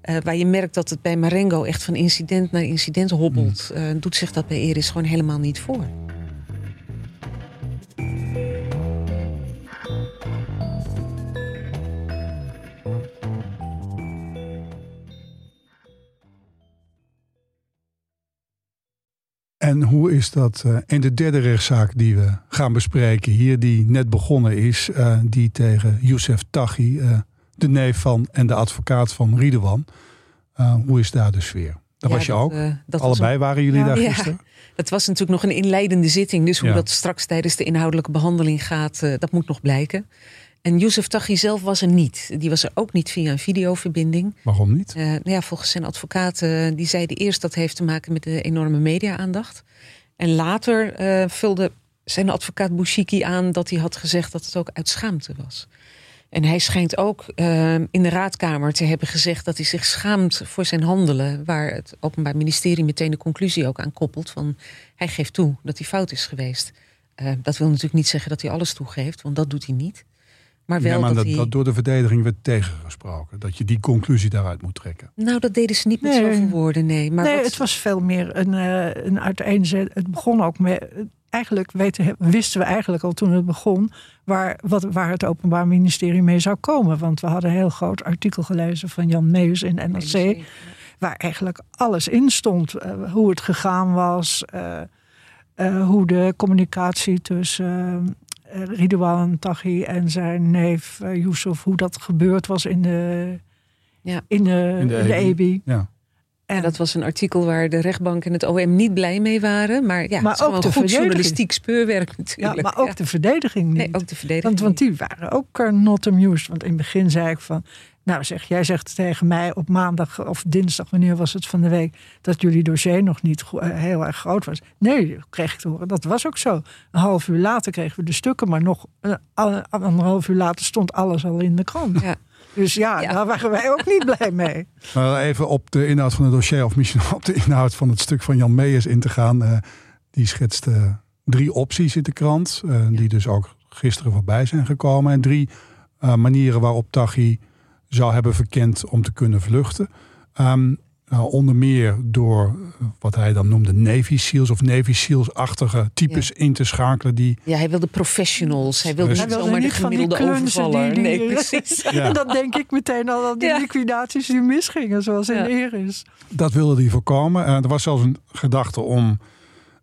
Eh, waar je merkt dat het bij Marengo echt van incident naar incident hobbelt. eh, doet zich dat bij Eris gewoon helemaal niet voor. En hoe is dat eh, in de derde rechtszaak die we gaan bespreken hier, die net begonnen is, eh, die tegen Youssef Taghi, eh, de neef van en de advocaat van Ridwan. Eh, hoe is daar de sfeer? Daar Ja, was je dat, ook. dat Allebei waren jullie Ja. daar Ja. gisteren? Het was natuurlijk nog een inleidende zitting. Dus hoe Ja. dat straks tijdens de inhoudelijke behandeling gaat, dat moet nog blijken. En Youssef Taghi zelf was er niet. Die was er ook niet via een videoverbinding. Waarom niet? Eh, nou ja, volgens zijn advocaat, eh, die zeiden eerst dat heeft te maken met de enorme media-aandacht. En later eh, vulde zijn advocaat Bouchiki aan dat hij had gezegd dat het ook uit schaamte was. En hij schijnt ook in de raadkamer te hebben gezegd dat hij zich schaamt voor zijn handelen. Waar het Openbaar Ministerie meteen de conclusie ook aan koppelt van hij geeft toe dat hij fout is geweest. Dat wil natuurlijk niet zeggen dat hij alles toegeeft, want dat doet hij niet. Maar wel Ja, maar dat, dat, hij... dat door de verdediging werd tegengesproken. Dat je die conclusie daaruit moet trekken. Nou, dat deden ze niet met Nee. zoveel woorden, nee. Maar nee, wat- het was veel meer een, eh, een uiteenzet. Het begon ook met. Eigenlijk weten, wisten we eigenlijk al toen het begon. Waar, wat, waar het Openbaar Ministerie mee zou komen. Want we hadden een heel groot artikel gelezen van Jan Meus in NRC. waar eigenlijk alles in stond. Eh, hoe het gegaan was, eh, eh, hoe de communicatie tussen uh, Ridouan Taghi en zijn neef uh, Yusuf, hoe dat gebeurd was in de, Ja. in de, In de in de EBI. EBI. Ja. En dat was een artikel waar de rechtbank en het OM niet blij mee waren. Maar ja, Maar het is ook gewoon de goed journalistiek speurwerk Ja, natuurlijk. maar ook de verdediging niet. Nee, ook de verdediging. want, want die waren ook uh, not amused. Want in het begin zei ik van... Nou zeg, jij zegt tegen mij op maandag of dinsdag... wanneer was het van de week... dat jullie dossier nog niet eh, heel erg groot was. Nee, kreeg ik te horen. Dat was ook zo. Een half uur later kregen we de stukken... maar nog uh, anderhalf uur later stond alles al in de krant. Ja. Dus ja, Ja. daar waren wij ook niet blij mee. Maar even op de inhoud van het dossier, of misschien op de inhoud van het stuk van Jan Meijers in te gaan. Eh, die schetst eh, drie opties in de krant, eh, die dus ook gisteren voorbij zijn gekomen. En drie eh, manieren waarop Taghi zou hebben verkend om te kunnen vluchten. Ehm, nou, onder meer door eh, wat hij dan noemde Navy SEALs of Navy SEALs-achtige types in te schakelen. Die, Ja, hij wilde professionals. Hij wilde Hij niet wilde zomaar de niet van die gemiddelde overvaller. die- die- Nee, precies. Ja. En dan denk ik meteen al aan die Ja. liquidaties die misgingen... zoals in. Eris. dat wilde hij voorkomen. Eh, er was zelfs een gedachte om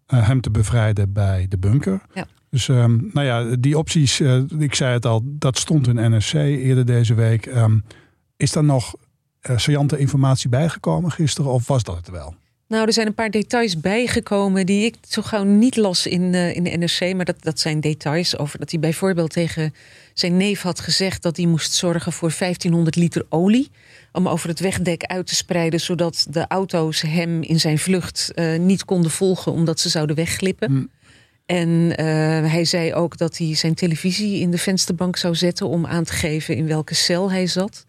eh, hem te bevrijden bij de bunker. Dus ehm, nou ja, die opties, eh, ik zei het al, dat stond in NRC eerder deze week. Ehm, is daar nog uh, saillante informatie bijgekomen gisteren of was dat het wel? Nou, er zijn een paar details bijgekomen die ik zo gauw niet las in, uh, in de NRC. Maar dat, dat zijn details over dat hij bijvoorbeeld tegen zijn neef had gezegd dat hij moest zorgen voor 1500 liter olie. Om over het wegdek uit te spreiden, zodat de auto's hem in zijn vlucht uh, niet konden volgen, omdat ze zouden wegglippen. Hm. En uh, hij zei ook dat hij zijn televisie in de vensterbank zou zetten om aan te geven in welke cel hij zat.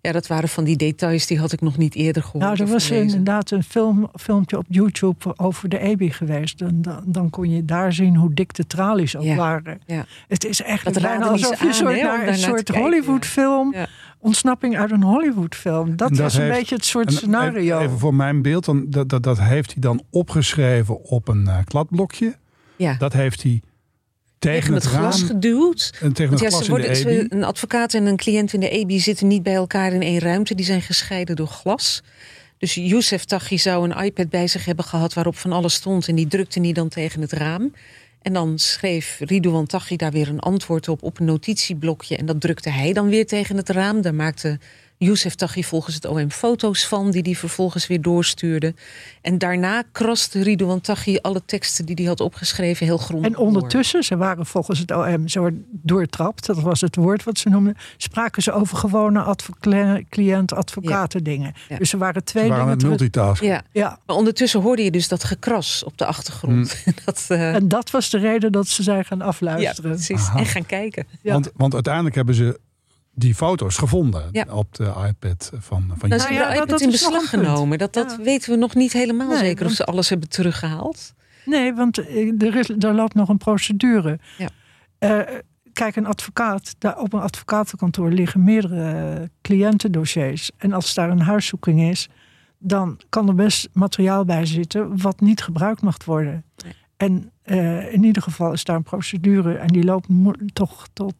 Ja, dat waren van die details die had ik nog niet eerder gehoord. Nou, er was inderdaad een film, filmpje op YouTube over de EBI geweest. Dan, dan, dan kon je daar zien hoe dik de tralies ook Ja, waren. ja. Het is echt Dat bijna raadde niet alsof ze je aan, soort naar een soort Hollywoodfilm, Ja. ontsnapping uit een Hollywoodfilm. Dat, En dat was een heeft- beetje het soort En scenario. Even, even voor mijn beeld, dan, dat, dat, dat heeft hij dan opgeschreven op een uh, kladblokje. Ja. Dat heeft hij tegen, tegen het glas raam geduwd. en tegen het ja, glas ze worden, in de een advocaat en een cliënt in de EBI zitten niet bij elkaar in één ruimte. Die zijn gescheiden door glas. Dus Youssef Taghi zou een iPad bij zich hebben gehad waarop van alles stond. En die drukte hij dan tegen het raam. En dan schreef Ridouan Taghi daar weer een antwoord op op een notitieblokje. En dat drukte hij dan weer tegen het raam. Daar maakte Youssef Taghi volgens het OM foto's van... die hij vervolgens weer doorstuurde. En daarna kraste Ridouan Taghi alle teksten die hij had opgeschreven heel grondig En ondertussen, ze waren volgens het OM zo doortrapt, dat was het woord wat ze noemden, spraken ze over gewone cliënt-advocaten dingen. Ja. Dus er waren twee Ze waren dingen. Ja, Ja, maar ondertussen hoorde je dus dat gekras op de achtergrond. dat, eh, en dat was de reden dat ze zijn gaan ja, afluisteren. precies. Aha. En gaan kijken. Ja. Want, want uiteindelijk hebben ze die foto's gevonden Ja. op de iPad van, van Nou, ze Nou hebben ja, dat- dat in beslag genomen. Dat, dat Ja. weten we nog niet helemaal Nee, zeker of ze alles hebben teruggehaald. Nee, want eh, er, is, er loopt nog een procedure. Ja. Eh, kijk, een advocaat, daar op een advocatenkantoor liggen meerdere cliëntendossiers. En als daar een huiszoeking is, dan kan er best materiaal bij zitten wat niet gebruikt mag worden. Nee. En eh, in ieder geval is daar een procedure en die loopt toch tot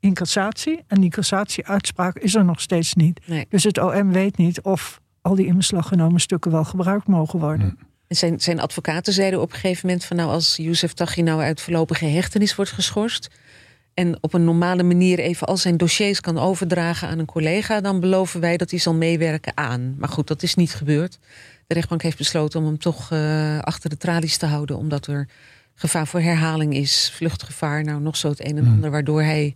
eh incassatie. En die cassatieuitspraak is er nog steeds niet. Nee. Dus het OM weet niet of al die in beslag genomen stukken wel gebruikt mogen worden. En zijn, zijn advocaten zeiden op een gegeven moment van nou als Youssef Taghi nou uit voorlopige hechtenis wordt geschorst en op een normale manier even al zijn dossiers kan overdragen aan een collega, dan beloven wij dat hij zal meewerken aan. Maar goed, dat is niet gebeurd. De rechtbank heeft besloten om hem toch eh, achter de tralies te houden, omdat er gevaar voor herhaling is, vluchtgevaar, nou nog zo het een en Hmm. ander, waardoor hij,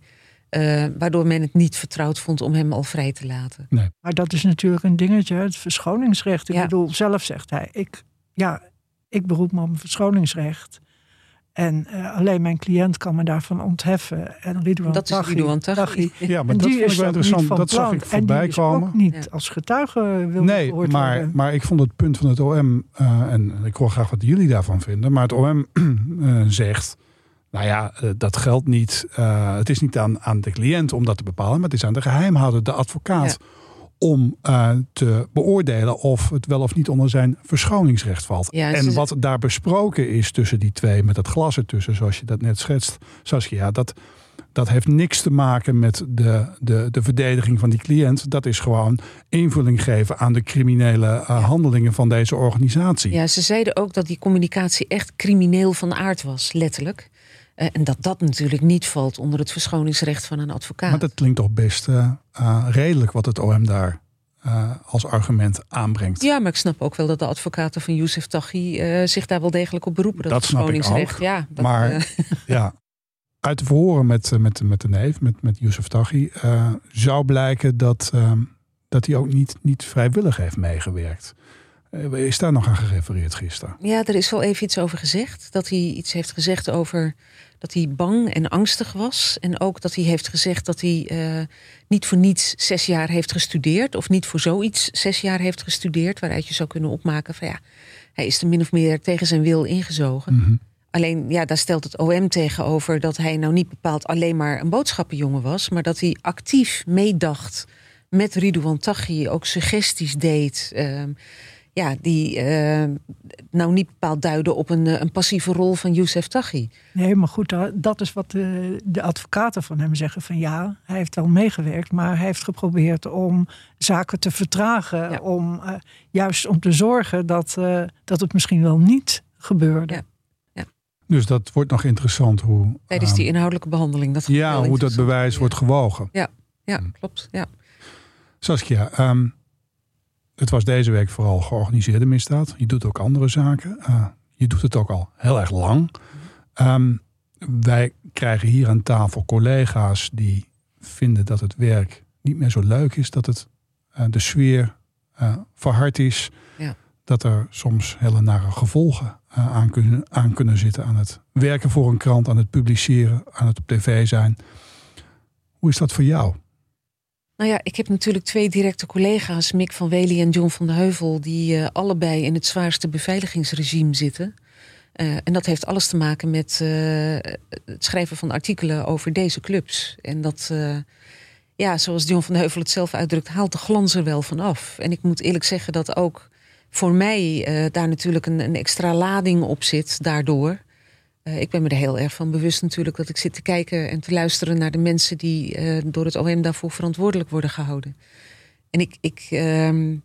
eh, waardoor men het niet vertrouwd vond om hem al vrij te laten. Maar dat is natuurlijk een dingetje, het verschoningsrecht. Ik Ja. bedoel, zelf zegt hij, ik, ja, ik beroep me op mijn verschoningsrecht. En eh, alleen mijn cliënt kan me daarvan ontheffen. En Ridouan Dat is Ridouan Taghi. Taghi. Ja, maar En dat die vond ik is wel interessant. van Dat zag ik En voorbij die is komen. ook niet Ja. als getuige wil Nee, gehoord maar, worden. maar ik vond het punt van het OM, eh, en ik hoor graag wat jullie daarvan vinden, maar het OM eh, zegt, nou ja, eh, dat geldt niet, eh, het is niet aan, aan de cliënt om dat te bepalen, maar het is aan de geheimhouder, de advocaat, om eh, te beoordelen of het wel of niet onder zijn verschoningsrecht valt. Ja, en ze- wat daar besproken is tussen die twee, met het glas ertussen, zoals je dat net schetst, Saskia, dat Dat heeft niks te maken met de, de, de verdediging van die cliënt. Dat is gewoon invulling geven aan de criminele uh, handelingen van deze organisatie. Ja, ze zeiden ook dat die communicatie echt crimineel van aard was, letterlijk. Uh, en dat dat natuurlijk niet valt onder het verschoningsrecht van een advocaat. Maar dat klinkt toch best uh, redelijk wat het OM daar uh, als argument aanbrengt. Ja, maar ik snap ook wel dat de advocaten van Youssef Taghi zich daar wel degelijk op beroepen. Dat, dat verschoningsrecht. Ja, dat, maar ja, uit de verhoren met, met, met de neef, met, met Youssef Taghi, zou blijken dat, dat hij ook niet, niet vrijwillig heeft meegewerkt. Is daar nog aan gerefereerd gisteren? Ja, er is wel even iets over gezegd. Dat hij iets heeft gezegd over dat hij bang en angstig was. En ook dat hij heeft gezegd dat hij uh, niet voor niets zes jaar heeft gestudeerd. Of niet voor zoiets zes jaar heeft gestudeerd. Waaruit je zou kunnen opmaken van ja, hij is er min of meer tegen zijn wil ingezogen. Mm -hmm. Alleen ja, daar stelt het OM tegenover dat hij nou niet bepaald alleen maar een boodschappenjongen was. Maar dat hij actief meedacht met Ridouan Taghi. Ook suggesties deed. Uh, ja, die uh, nou niet bepaald duiden op een, een passieve rol van Youssef Taghi. Nee, maar goed, dat is wat de, de, advocaten van hem zeggen. Van ja, hij heeft wel meegewerkt, maar hij heeft geprobeerd om zaken te vertragen. Ja. Om uh, juist om te zorgen dat, uh, dat het misschien wel niet gebeurde. Ja. Ja. Dus dat wordt nog interessant hoe. Tijdens die inhoudelijke behandeling. Dat ja, hoe dat bewijs wordt gewogen. Ja, ja klopt. Ja. Saskia, um, het was deze week vooral georganiseerde misdaad. Je doet ook andere zaken. Uh, je doet het ook al heel erg lang. Um, wij krijgen hier aan tafel collega's die vinden dat het werk niet meer zo leuk is. Dat het, uh, de sfeer uh, verhard is. Ja. Dat er soms hele nare gevolgen aan, kunnen, aan kunnen zitten. Aan het werken voor een krant, aan het publiceren, aan het op tv zijn. Hoe is dat voor jou? Nou ja, ik heb natuurlijk twee directe collega's, Mick van Wely en John van de Heuvel, die uh, allebei in het zwaarste beveiligingsregime zitten. Uh, en dat heeft alles te maken met uh, het schrijven van artikelen over deze clubs. En dat, ja, zoals John van de Heuvel het zelf uitdrukt, haalt de glans er wel van af. En ik moet eerlijk zeggen dat ook voor mij daar natuurlijk een, een extra lading op zit daardoor. Uh, ik ben me er heel erg van bewust natuurlijk dat ik zit te kijken en te luisteren naar de mensen die uh, door het OM daarvoor verantwoordelijk worden gehouden. En ik, ik uh,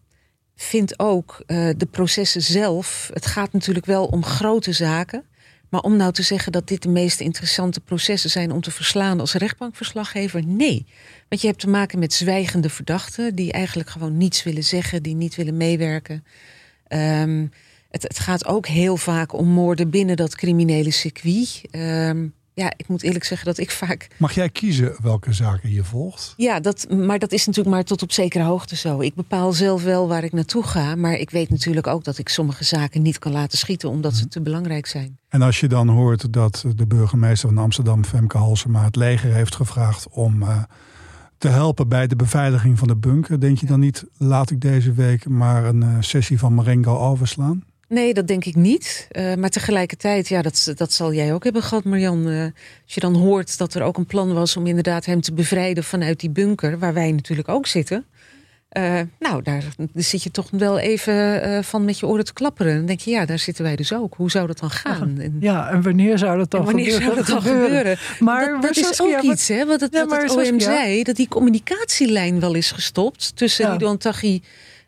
vind ook uh, de processen zelf, het gaat natuurlijk wel om grote zaken. Maar om nou te zeggen dat dit de meest interessante processen zijn om te verslaan als rechtbankverslaggever, nee. Want je hebt te maken met zwijgende verdachten die eigenlijk gewoon niets willen zeggen, die niet willen meewerken. Um, het, het, gaat ook heel vaak om moorden binnen dat criminele circuit. Um, ja, ik moet eerlijk zeggen dat ik vaak. Mag jij kiezen welke zaken je volgt? Ja, dat, maar dat is natuurlijk maar tot op zekere hoogte zo. Ik bepaal zelf wel waar ik naartoe ga. Maar ik weet natuurlijk ook dat ik sommige zaken niet kan laten schieten omdat ze te belangrijk zijn. En als je dan hoort dat de burgemeester van Amsterdam, Femke Halsema, het leger heeft gevraagd om. Uh, te helpen bij de beveiliging van de bunker. Denk je dan niet, laat ik deze week maar een uh, sessie van Marengo overslaan? Nee, dat denk ik niet. Uh, maar tegelijkertijd, ja, dat, dat zal jij ook hebben gehad, Marjan. Uh, als je dan hoort dat er ook een plan was om inderdaad hem te bevrijden vanuit die bunker, waar wij natuurlijk ook zitten. Uh, nou, daar zit je toch wel even van met je oren te klapperen. Dan denk je, ja, daar zitten wij dus ook. Hoe zou dat dan gaan? En, ja, en wanneer zou dat dan, wanneer gebeuren? Zou dat dan gebeuren? Maar dat, dat is ook iets, hè? Want het, ja, wat het OM Saskia, zei, dat die communicatielijn wel is gestopt tussen ja. Taghi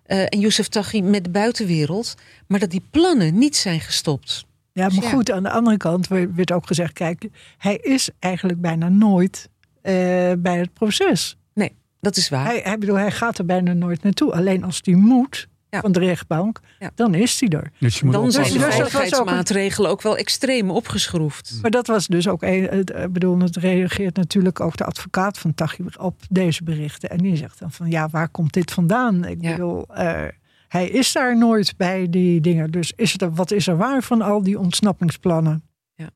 uh, en Youssef Taghi met de buitenwereld. Maar dat die plannen niet zijn gestopt. Ja, maar dus goed, aan de andere kant werd ook gezegd... kijk, hij is eigenlijk bijna nooit uh, bij het proces. Nee, dat is waar. Hij, hij, bedoel, hij gaat er bijna nooit naartoe. Alleen als hij moet, ja. van de rechtbank, ja. dan is hij er. Dus je dan zijn de dus veiligheidsmaatregelen ook wel extreem opgeschroefd. Maar dat was dus ook, ik bedoel, het reageert natuurlijk ook de advocaat van Taghi op deze berichten. En die zegt dan van, ja, waar komt dit vandaan? Ik ja. bedoel, uh, hij is daar nooit bij die dingen. Dus is er, wat is er waar van al die ontsnappingsplannen? Ja.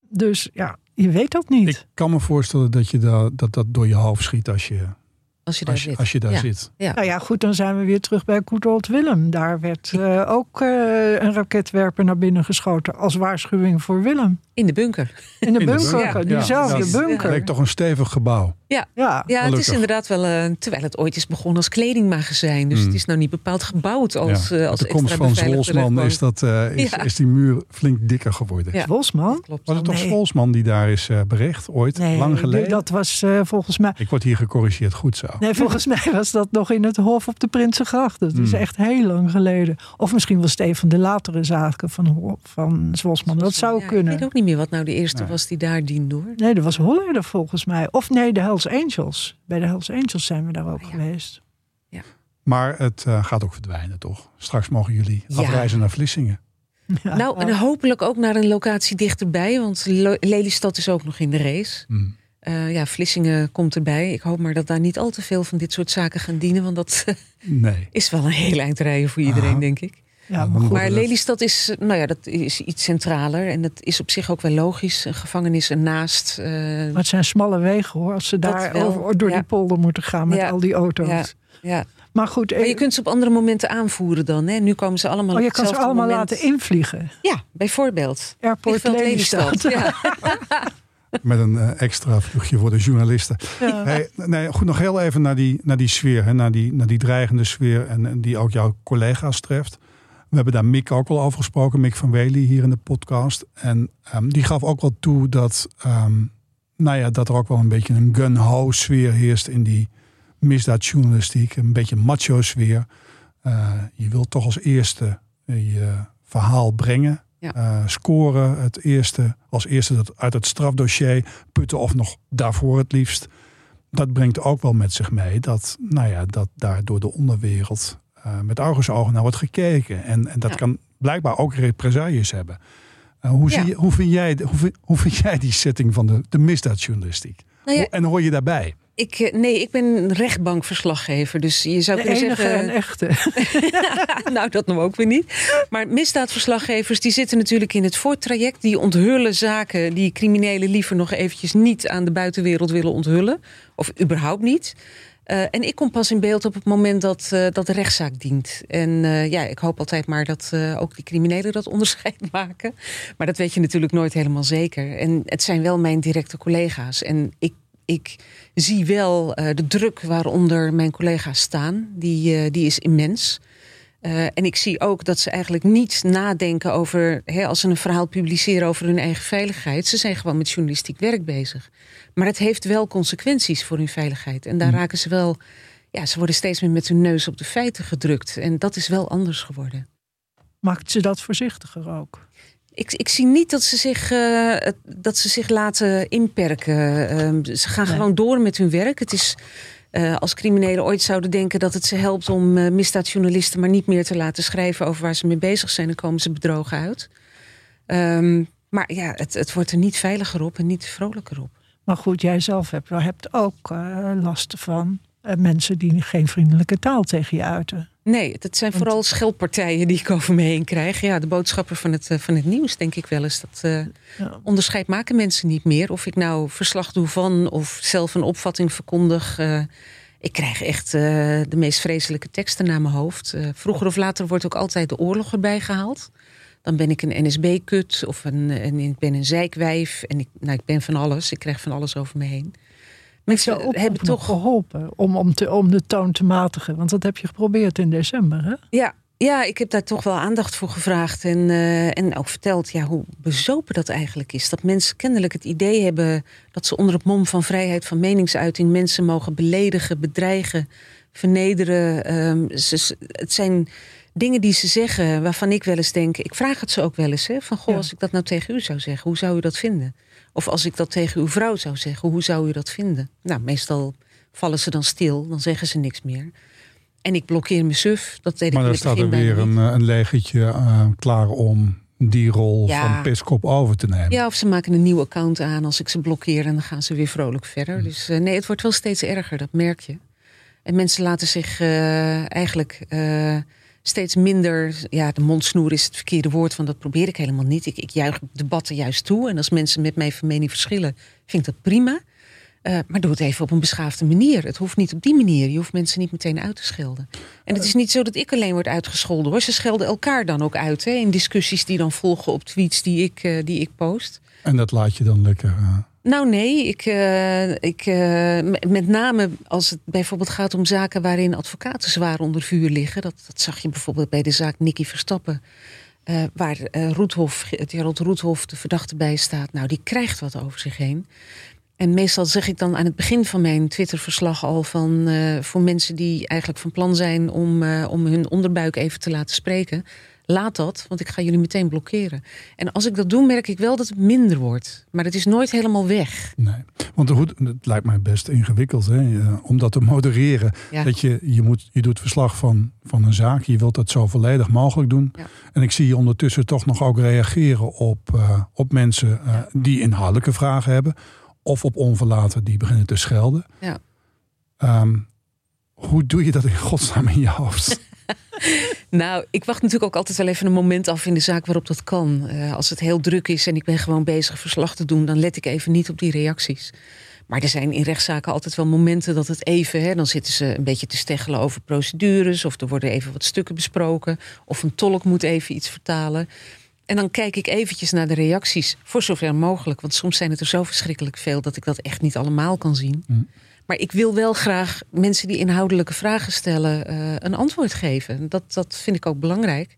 Dus ja, je weet dat niet. Ik kan me voorstellen dat je dat, dat, dat door je hoofd schiet als je als je daar als je, zit. Als je daar ja. zit. Ja. Nou ja, goed, dan zijn we weer terug bij Koedold Willem. Daar werd uh, ook uh, een raketwerper naar binnen geschoten als waarschuwing voor Willem. In de bunker. In de bunker, ja. diezelfde ja. bunker. Dat leek toch een stevig gebouw. Ja, Ja. ja het is inderdaad wel, eh, terwijl het ooit is begonnen als kledingmagazijn. Dus Mm. het is nou niet bepaald gebouwd als, Ja. Met als de komst van Zwolsman is, dat, eh, is, Ja. is die muur flink dikker geworden. Ja. Klopt. Was het toch Nee. Zwolsman die daar is eh, bericht ooit? Nee, lang geleden? dat was eh, volgens mij... Ik word hier gecorrigeerd, goed zo. Nee, volgens mij was dat nog in het Hof op de Prinsengracht. Dat is Hmm. echt heel lang geleden. Of misschien was het een van de latere zaken van, van Zwolsman. Dat zou Ja, kunnen. Ik weet ook niet meer wat nou de eerste Nee. was die daar diende hoor. Nee, dat was Holleder volgens mij. Of nee, de Hells Angels. Bij de Hells Angels zijn we daar ook ja. geweest. Maar het eh, gaat ook verdwijnen, toch? Straks mogen jullie Ja. afreizen naar Vlissingen. Ja. nou, en hopelijk ook naar een locatie dichterbij. Want Lelystad is ook nog in de race. Hm. Eh, ja, Vlissingen komt erbij. Ik hoop maar dat daar niet al te veel van dit soort zaken gaan dienen. Want dat Nee. is wel een heel eind rijden voor iedereen, denk ik. Ja, maar goed. wordt Maar dat- Lelystad is, nou ja, dat is iets centraler. En dat is op zich ook wel logisch. Een gevangenis ernaast. eh, Maar het zijn smalle wegen hoor. Als ze Dat daar wel, over, door ja. die polder moeten gaan met Ja. al die auto's. Ja. ja. Maar goed, Maar je eh, kunt ze op andere momenten aanvoeren dan. Hè? Nu komen ze allemaal oh, je op kan ze allemaal moment. laten invliegen. Ja, bijvoorbeeld. Airport Lelystad. Ja. Met een eh, extra vluchtje voor de journalisten. Ja. Hey, nee, goed, nog heel even naar die, naar die sfeer, hè, naar, die, naar die dreigende sfeer en, en die ook jouw collega's treft. We hebben daar Mick ook al over gesproken, Mick van Wely hier in de podcast. En ehm, die gaf ook wel toe dat, ehm, nou ja, dat er ook wel een beetje een gun-ho sfeer heerst in die misdaadjournalistiek. Een beetje macho sfeer. Eh, je wilt toch als eerste je verhaal brengen. Ja. Eh, scoren, het eerste, als eerste dat uit het strafdossier putten of nog daarvoor het liefst. Dat brengt ook wel met zich mee dat, nou ja, dat daar door de onderwereld eh, met argusogen naar wordt gekeken. En, en dat Ja. kan blijkbaar ook represailles hebben. Eh, hoe, Ja. zie je, hoe, vind jij, hoe, vind, hoe vind jij die setting van de, de misdaadjournalistiek? Nou ja, En hoor je daarbij? ik, eh, nee, ik ben een rechtbankverslaggever. Dus je zou De kunnen enige zeggen... en echte. nou, dat nog ook weer niet. Maar misdaadverslaggevers die zitten natuurlijk in het voortraject. Die onthullen zaken die criminelen liever nog eventjes niet aan de buitenwereld willen onthullen. Of überhaupt niet. Eh, en ik kom pas in beeld op het moment dat, eh, dat de rechtszaak dient. En eh, ja, ik hoop altijd maar dat ook die criminelen dat onderscheid maken. Maar dat weet je natuurlijk nooit helemaal zeker. En het zijn wel mijn directe collega's. En ik, ik zie wel de druk waaronder mijn collega's staan. Die, die is immens. Eh, en ik zie ook dat ze eigenlijk niet nadenken over, hè, als ze een verhaal publiceren over hun eigen veiligheid. Ze zijn gewoon met journalistiek werk bezig. Maar het heeft wel consequenties voor hun veiligheid. En daar Hmm. raken ze wel, ja, ze worden steeds meer met hun neus op de feiten gedrukt. En dat is wel anders geworden. Maakt ze dat voorzichtiger ook? Ik, ik zie niet dat ze zich, eh, dat ze zich laten inperken. Ehm, ze gaan Nee. gewoon door met hun werk. Het is eh, als criminelen ooit zouden denken dat het ze helpt om eh, misdaadjournalisten maar niet meer te laten schrijven over waar ze mee bezig zijn, dan komen ze bedrogen uit. Ehm, maar ja, het, het wordt er niet veiliger op en niet vrolijker op. Maar goed, jij zelf hebt, hebt ook eh, last van mensen die geen vriendelijke taal tegen je uiten. Nee, het zijn Want- vooral scheldpartijen die ik over me heen krijg. Ja, de boodschappen van het, eh, van het nieuws, denk ik wel eens. Dat eh, Ja. onderscheid maken mensen niet meer. Of ik nou verslag doe van of zelf een opvatting verkondig. eh, ik krijg echt de meest vreselijke teksten naar mijn hoofd. Vroeger of later wordt ook altijd de oorlog erbij gehaald. Dan ben ik een NSB-kut of een, en ik ben een zeikwijf. En ik, nou, ik ben van alles. Ik krijg van alles over me heen. Mensen hebben toch geholpen om, om, te, om de toon te matigen? Want dat heb je geprobeerd in december, hè? Ja, ja, ik heb daar toch wel aandacht voor gevraagd. En, eh, en ook verteld ja, hoe bezopen dat eigenlijk is. Dat mensen kennelijk het idee hebben dat ze onder het mom van vrijheid van meningsuiting mensen mogen beledigen, bedreigen, vernederen. Ehm, ze- het zijn dingen die ze zeggen waarvan ik wel eens denk. Ik vraag het ze ook wel eens. Hè, van goh, Ja. als ik dat nou tegen u zou zeggen, hoe zou u dat vinden? Of als ik dat tegen uw vrouw zou zeggen, hoe zou u dat vinden? Nou, meestal vallen ze dan stil, dan zeggen ze niks meer. En ik blokkeer mijn suf. Dat deed Maar ik dan staat er weer een, eh, een legertje eh, klaar om die rol Ja. van piskop over te nemen. Ja, of ze maken een nieuw account aan als ik ze blokkeer en dan gaan ze weer vrolijk verder. Dus eh, nee, het wordt wel steeds erger, dat merk je. En mensen laten zich eigenlijk steeds minder. Ja, de mondsnoer is het verkeerde woord, want dat probeer ik helemaal niet. Ik, ik juich debatten juist toe. En als mensen met mij van mening verschillen, vind ik dat prima. Eh, maar doe het even op een beschaafde manier. Het hoeft niet op die manier. Je hoeft mensen niet meteen uit te schelden. En het is niet zo dat ik alleen word uitgescholden hoor. Ze schelden elkaar dan ook uit. Hè, in discussies die dan volgen op tweets die ik, eh, die ik post. En dat laat je dan lekker. eh, Nou nee, ik, uh, ik, uh, met name als het bijvoorbeeld gaat om zaken waarin advocaten zwaar onder vuur liggen. Dat, dat zag je bijvoorbeeld bij de zaak Nicky Verstappen. Uh, waar Roethof, Gerald Roethof de verdachte bij staat. Nou, die krijgt wat over zich heen. En meestal zeg ik dan aan het begin van mijn Twitter-verslag al van voor mensen die eigenlijk van plan zijn om, om hun onderbuik even te laten spreken laat dat, want ik ga jullie meteen blokkeren. En als ik dat doe, merk ik wel dat het minder wordt. Maar het is nooit helemaal weg. Nee, want goed, het lijkt mij best ingewikkeld hè, eh, om dat te modereren. Dat je, je, moet, je doet verslag van, van een zaak, je wilt dat zo volledig mogelijk doen. Ja. En ik zie je ondertussen toch nog ook reageren op, uh, op mensen uh, die inhoudelijke vragen hebben. Of op onverlaten die beginnen te schelden. Ja. Um, hoe doe je dat in godsnaam in je hoofd? nou, ik wacht natuurlijk ook altijd wel even een moment af in de zaak waarop dat kan. Uh, als het heel druk is en ik ben gewoon bezig verslag te doen, dan let ik even niet op die reacties. Maar er zijn in rechtszaken altijd wel momenten dat het even, hè, dan zitten ze een beetje te steggelen over procedures, of er worden even wat stukken besproken, of een tolk moet even iets vertalen. En dan kijk ik eventjes naar de reacties, voor zover mogelijk. Want soms zijn het er zo verschrikkelijk veel dat ik dat echt niet allemaal kan zien. Mm. Maar ik wil wel graag mensen die inhoudelijke vragen stellen uh, een antwoord geven. Dat, dat vind ik ook belangrijk.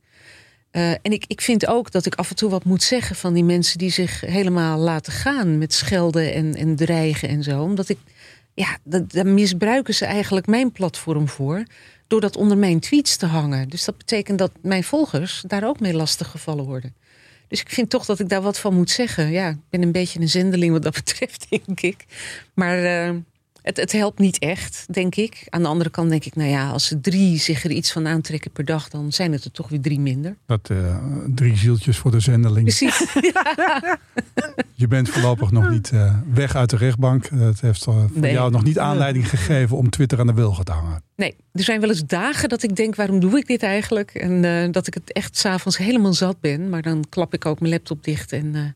Uh, en ik, ik vind ook dat ik af en toe wat moet zeggen van die mensen die zich helemaal laten gaan met schelden en, en dreigen en zo. Omdat ik, ja, daar misbruiken ze eigenlijk mijn platform voor. Door dat onder mijn tweets te hangen. Dus dat betekent dat mijn volgers daar ook mee lastig gevallen worden. Dus ik vind toch dat ik daar wat van moet zeggen. Ja, ik ben een beetje een zendeling wat dat betreft, denk ik. Maar uh, het, het, helpt niet echt, denk ik. Aan de andere kant denk ik, nou ja, als ze drie zich er iets van aantrekken per dag, dan zijn het er toch weer drie minder. Dat uh, drie zieltjes voor de zendeling. Precies. Je bent voorlopig nog niet uh, weg uit de rechtbank. Het heeft uh, voor nee. jou nog niet aanleiding gegeven om Twitter aan de wilgen te hangen. Nee, er zijn wel eens dagen dat ik denk, waarom doe ik dit eigenlijk? En dat ik het echt s'avonds helemaal zat ben. Maar dan klap ik ook mijn laptop dicht en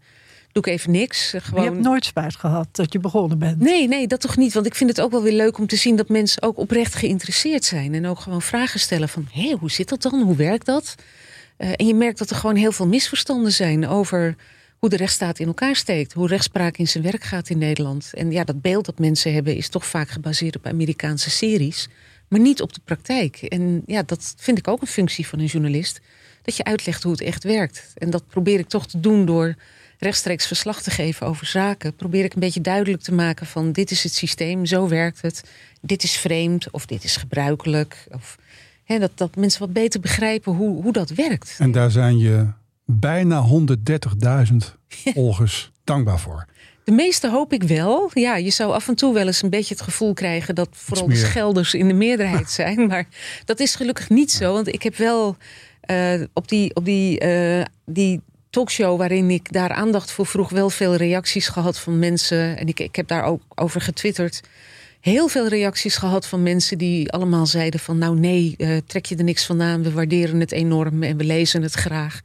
doe ik even niks. Gewoon... Je hebt nooit spijt gehad dat je begonnen bent? Nee, nee, dat toch niet. Want ik vind het ook wel weer leuk om te zien dat mensen ook oprecht geïnteresseerd zijn. En ook gewoon vragen stellen van, hé, hoe zit dat dan? Hoe werkt dat? Uh, en je merkt dat er gewoon heel veel misverstanden zijn over hoe de rechtsstaat in elkaar steekt. Hoe rechtspraak in zijn werk gaat in Nederland. En ja, dat beeld dat mensen hebben is toch vaak gebaseerd op Amerikaanse series. Maar niet op de praktijk. En ja, dat vind ik ook een functie van een journalist. Dat je uitlegt hoe het echt werkt. En dat probeer ik toch te doen door rechtstreeks verslag te geven over zaken, probeer ik een beetje duidelijk te maken van dit is het systeem, zo werkt het, dit is vreemd of dit is gebruikelijk. Of, hè, dat, dat mensen wat beter begrijpen hoe, hoe dat werkt. En daar zijn je bijna 130.000 volgers dankbaar voor. De meeste hoop ik wel. Ja, je zou af en toe wel eens een beetje het gevoel krijgen dat vooral de schelders in de meerderheid zijn. Maar dat is gelukkig niet zo. Want ik heb wel uh, op die, op die, uh, die talkshow waarin ik daar aandacht voor vroeg, wel veel reacties gehad van mensen. En ik, ik heb daar ook over getwitterd. Heel veel reacties gehad van mensen die allemaal zeiden van nou nee, uh, trek je er niks van aan. We waarderen het enorm en we lezen het graag.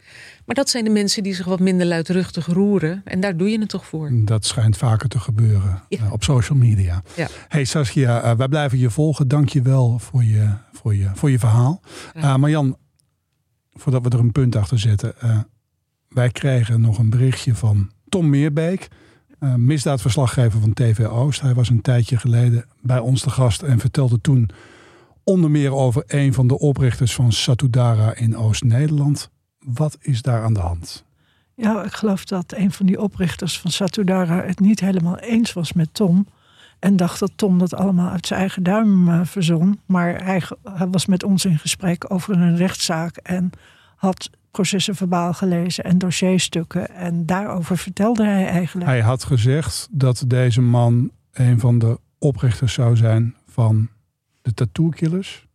Maar dat zijn de mensen die zich wat minder luidruchtig roeren. En daar doe je het toch voor. Dat schijnt vaker te gebeuren ja. uh, op social media. Ja. Hey Saskia, uh, wij blijven je volgen. Dank je wel voor je, voor je, voor je verhaal. Ja. Marjan, voordat we er een punt achter zetten wij kregen nog een berichtje van Tom Meerbeek, uh, misdaadverslaggever van TV Oost. Hij was een tijdje geleden bij ons te gast en vertelde toen onder meer over een van de oprichters van Satudara in Oost-Nederland. Wat is daar aan de hand? Ja, ik geloof dat een van die oprichters van Satudara het niet helemaal eens was met Tom. En dacht dat Tom dat allemaal uit zijn eigen duim uh, verzon. Maar hij, hij was met ons in gesprek over een rechtszaak en had processen verbaal gelezen en dossierstukken. En daarover vertelde hij eigenlijk. Hij had gezegd dat deze man een van de oprichters zou zijn van de Tattoo Killers.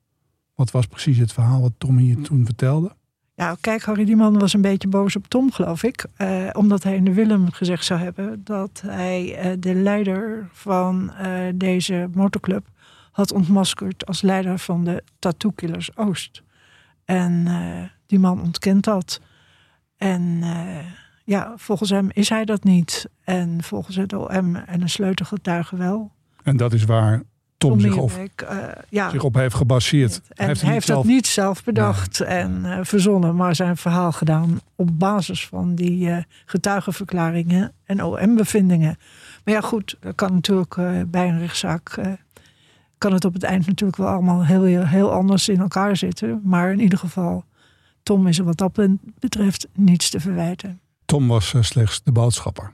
Wat was precies het verhaal wat Tom je toen vertelde? Ja, kijk, Harry, die man was een beetje boos op Tom, geloof ik. Eh, omdat hij in de Willem gezegd zou hebben dat hij eh, de leider van uh, deze motorclub had ontmaskerd als leider van de Tattoo Killers Oost. En eh, die man ontkent dat. En uh, ja, volgens hem is hij dat niet. En volgens het OM en een sleutelgetuige wel. En dat is waar Tom, Tom zich, op, uh, ja. zich op heeft gebaseerd. En hij heeft, hij heeft zelf... dat niet zelf bedacht en verzonnen, maar zijn verhaal gedaan op basis van die getuigenverklaringen en OM-bevindingen. Maar ja, goed, dat kan natuurlijk eh, bij een rechtszaak. eh, kan het op het eind natuurlijk wel allemaal heel, heel anders in elkaar zitten. Maar in ieder geval, Tom is er wat dat betreft niets te verwijten. Tom was eh, slechts de boodschapper.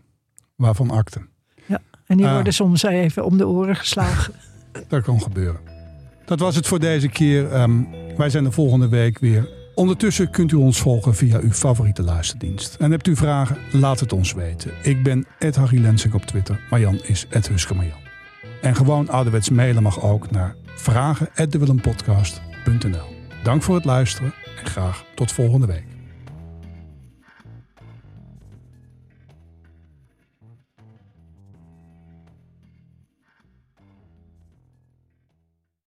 Waarvan akte. En die Ah. worden soms even om de oren geslagen. Dat kan gebeuren. Dat was het voor deze keer. Ehm, wij zijn de volgende week weer. Ondertussen kunt u ons volgen via uw favoriete luisterdienst. En hebt u vragen? Laat het ons weten. Ik ben Ed Harry Lensink op Twitter. Marjan is Ed Huske. En gewoon ouderwets mailen mag ook naar vragen@dewillempodcast.nl. Dank voor het luisteren en graag tot volgende week.